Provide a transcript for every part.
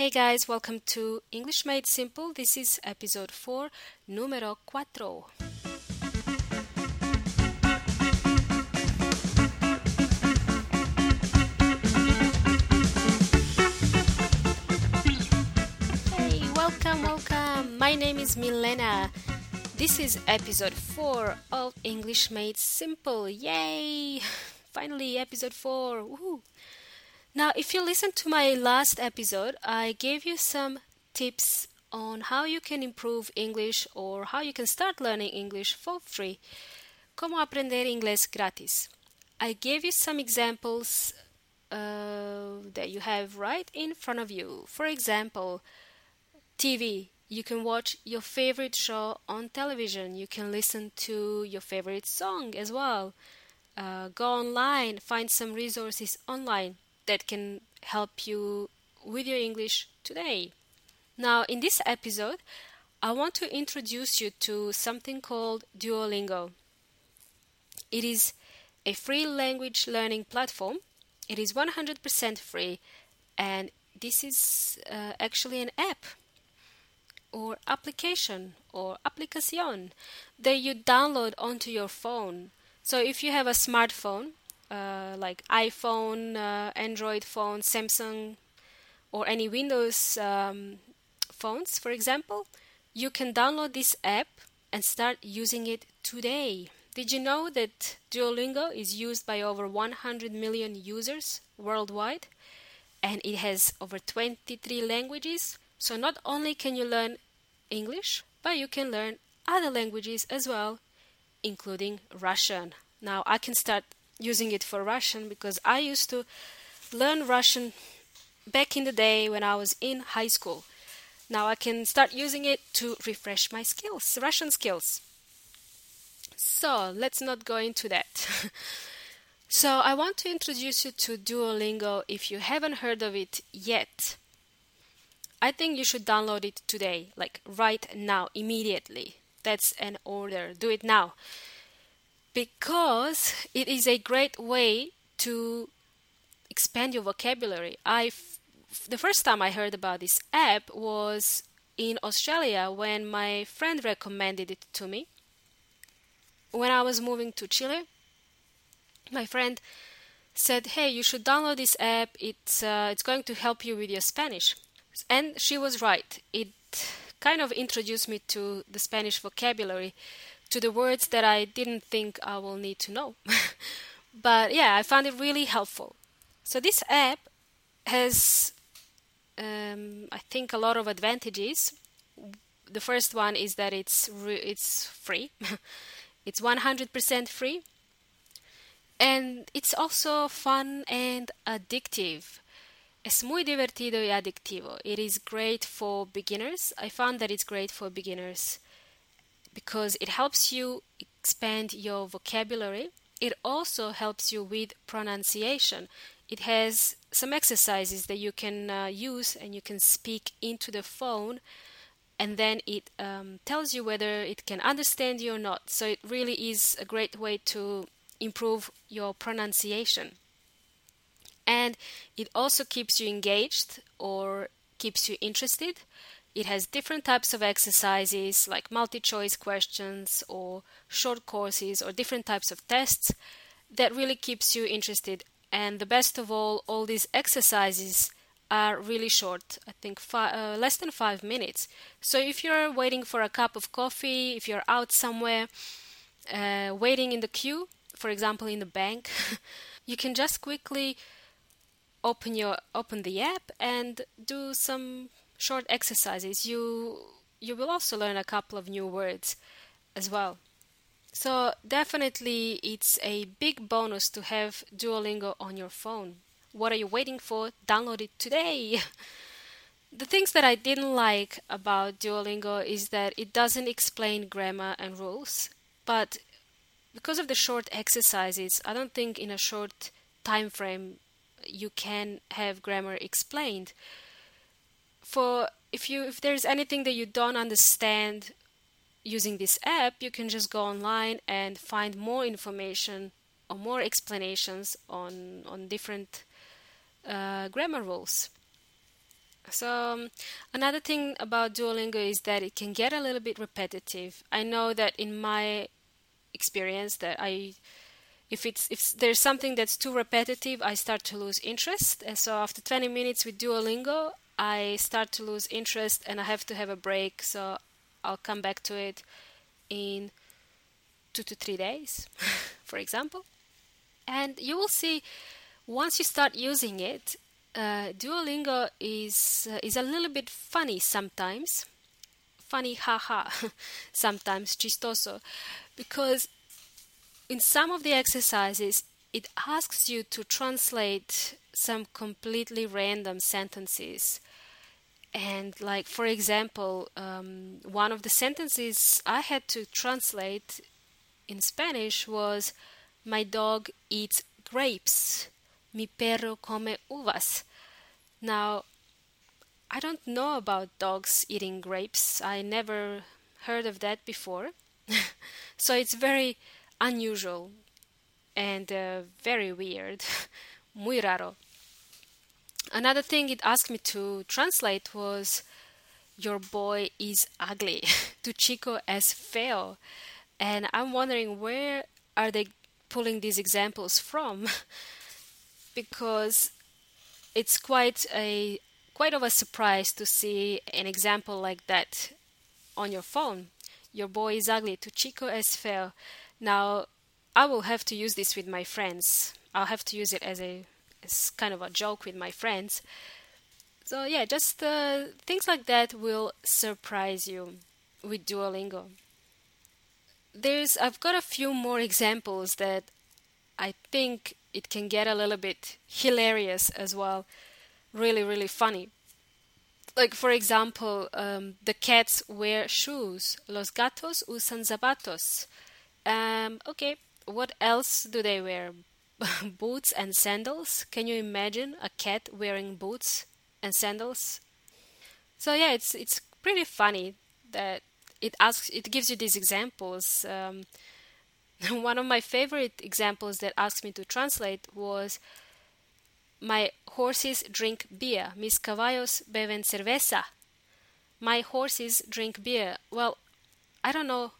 Hey guys, welcome to English Made Simple. This is episode 4, numero 4. Hey, welcome, welcome. My name is Milena. This is episode 4 of English Made Simple. Yay! Finally, episode 4. Woohoo! Now, if you listen to my last episode, I gave you some tips on how you can improve English or how you can start learning English for free. Cómo aprender inglés gratis. I gave you some examples uh, that you have right in front of you. For example, TV. You can watch your favorite show on television. You can listen to your favorite song as well. Uh, go online, find some resources online that can help you with your English today. Now, in this episode, I want to introduce you to something called Duolingo. It is a free language learning platform. It is 100% free, and this is uh, actually an app or application or application that you download onto your phone. So if you have a smartphone, uh, like iPhone, uh, Android phone, Samsung, or any Windows um, phones, for example, you can download this app and start using it today. Did you know that Duolingo is used by over 100 million users worldwide and it has over 23 languages? So, not only can you learn English, but you can learn other languages as well, including Russian. Now, I can start using it for Russian because I used to learn Russian back in the day when I was in high school. Now I can start using it to refresh my skills, Russian skills. So let's not go into that. so I want to introduce you to Duolingo if you haven't heard of it yet. I think you should download it today, like right now, immediately. That's an order. Do it now because it is a great way to expand your vocabulary. I the first time I heard about this app was in Australia when my friend recommended it to me. When I was moving to Chile, my friend said, "Hey, you should download this app. It's uh, it's going to help you with your Spanish." And she was right. It kind of introduced me to the Spanish vocabulary to the words that I didn't think I will need to know. but yeah, I found it really helpful. So this app has, um, I think, a lot of advantages. The first one is that it's re- it's free. it's 100% free. And it's also fun and addictive. Es muy divertido y adictivo. It is great for beginners. I found that it's great for beginners because it helps you expand your vocabulary. It also helps you with pronunciation. It has some exercises that you can uh, use and you can speak into the phone, and then it um, tells you whether it can understand you or not. So it really is a great way to improve your pronunciation. And it also keeps you engaged or keeps you interested it has different types of exercises like multi choice questions or short courses or different types of tests that really keeps you interested. And the best of all, all these exercises are really short. I think five, uh, less than five minutes. So if you're waiting for a cup of coffee, if you're out somewhere, uh, waiting in the queue, for example, in the bank, you can just quickly open your open the app and do some short exercises, you you will also learn a couple of new words as well. So definitely it's a big bonus to have Duolingo on your phone. What are you waiting for? Download it today. the things that I didn't like about Duolingo is that it doesn't explain grammar and rules, but because of the short exercises, I don't think in a short time frame you can have grammar explained for if you if there's anything that you don't understand using this app, you can just go online and find more information or more explanations on on different uh, grammar rules. So, um, another thing about Duolingo is that it can get a little bit repetitive. I know that in my experience that I if it's if there's something that's too repetitive, I start to lose interest. And so after 20 minutes with Duolingo, I start to lose interest and I have to have a break. So I'll come back to it in 2 to 3 days, for example. And you will see once you start using it, uh, Duolingo is uh, is a little bit funny sometimes, funny haha, sometimes chistoso, because in some of the exercises it asks you to translate some completely random sentences. And, like, for example, um, one of the sentences I had to translate in Spanish was My dog eats grapes. Mi perro come uvas. Now, I don't know about dogs eating grapes. I never heard of that before. so it's very unusual and uh, very weird. Muy raro. Another thing it asked me to translate was Your boy is ugly. to chico es feo. And I'm wondering where are they pulling these examples from? because it's quite a quite of a surprise to see an example like that on your phone. Your boy is ugly. to chico es feo. Now, I will have to use this with my friends. I'll have to use it as a as kind of a joke with my friends. So yeah, just uh, things like that will surprise you with Duolingo. There's I've got a few more examples that I think it can get a little bit hilarious as well. Really, really funny. Like, for example, um, the cats wear shoes. Los gatos usan zapatos. Um, okay, what else do they wear? boots and sandals. Can you imagine a cat wearing boots and sandals? So yeah, it's it's pretty funny that it asks it gives you these examples. Um, one of my favorite examples that asked me to translate was My horses drink beer. Mis caballos beben cerveza. My horses drink beer. Well, I don't know.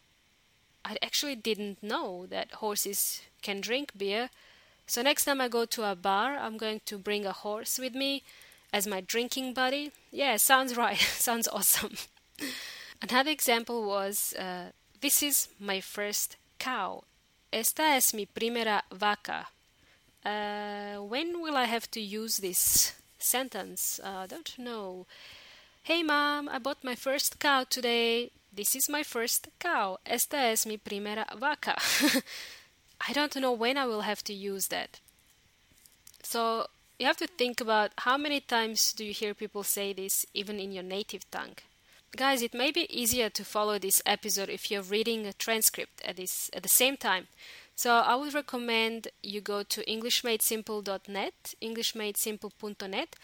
I actually didn't know that horses can drink beer. So next time I go to a bar, I'm going to bring a horse with me as my drinking buddy. Yeah, sounds right. sounds awesome. Another example was uh, This is my first cow. Esta es mi primera vaca. Uh, when will I have to use this sentence? I uh, don't know. Hey mom, I bought my first cow today. This is my first cow. Esta es mi primera vaca. I don't know when I will have to use that. So you have to think about how many times do you hear people say this even in your native tongue. Guys, it may be easier to follow this episode if you're reading a transcript at this at the same time. So I would recommend you go to englishmadesimple.net, englishmadesimple.net,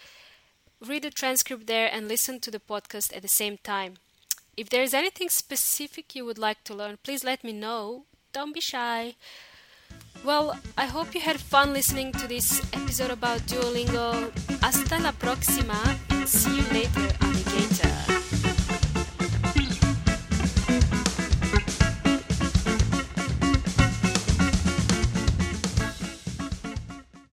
read the transcript there and listen to the podcast at the same time. If there is anything specific you would like to learn, please let me know. Don't be shy. Well, I hope you had fun listening to this episode about Duolingo. Hasta la próxima. See you later.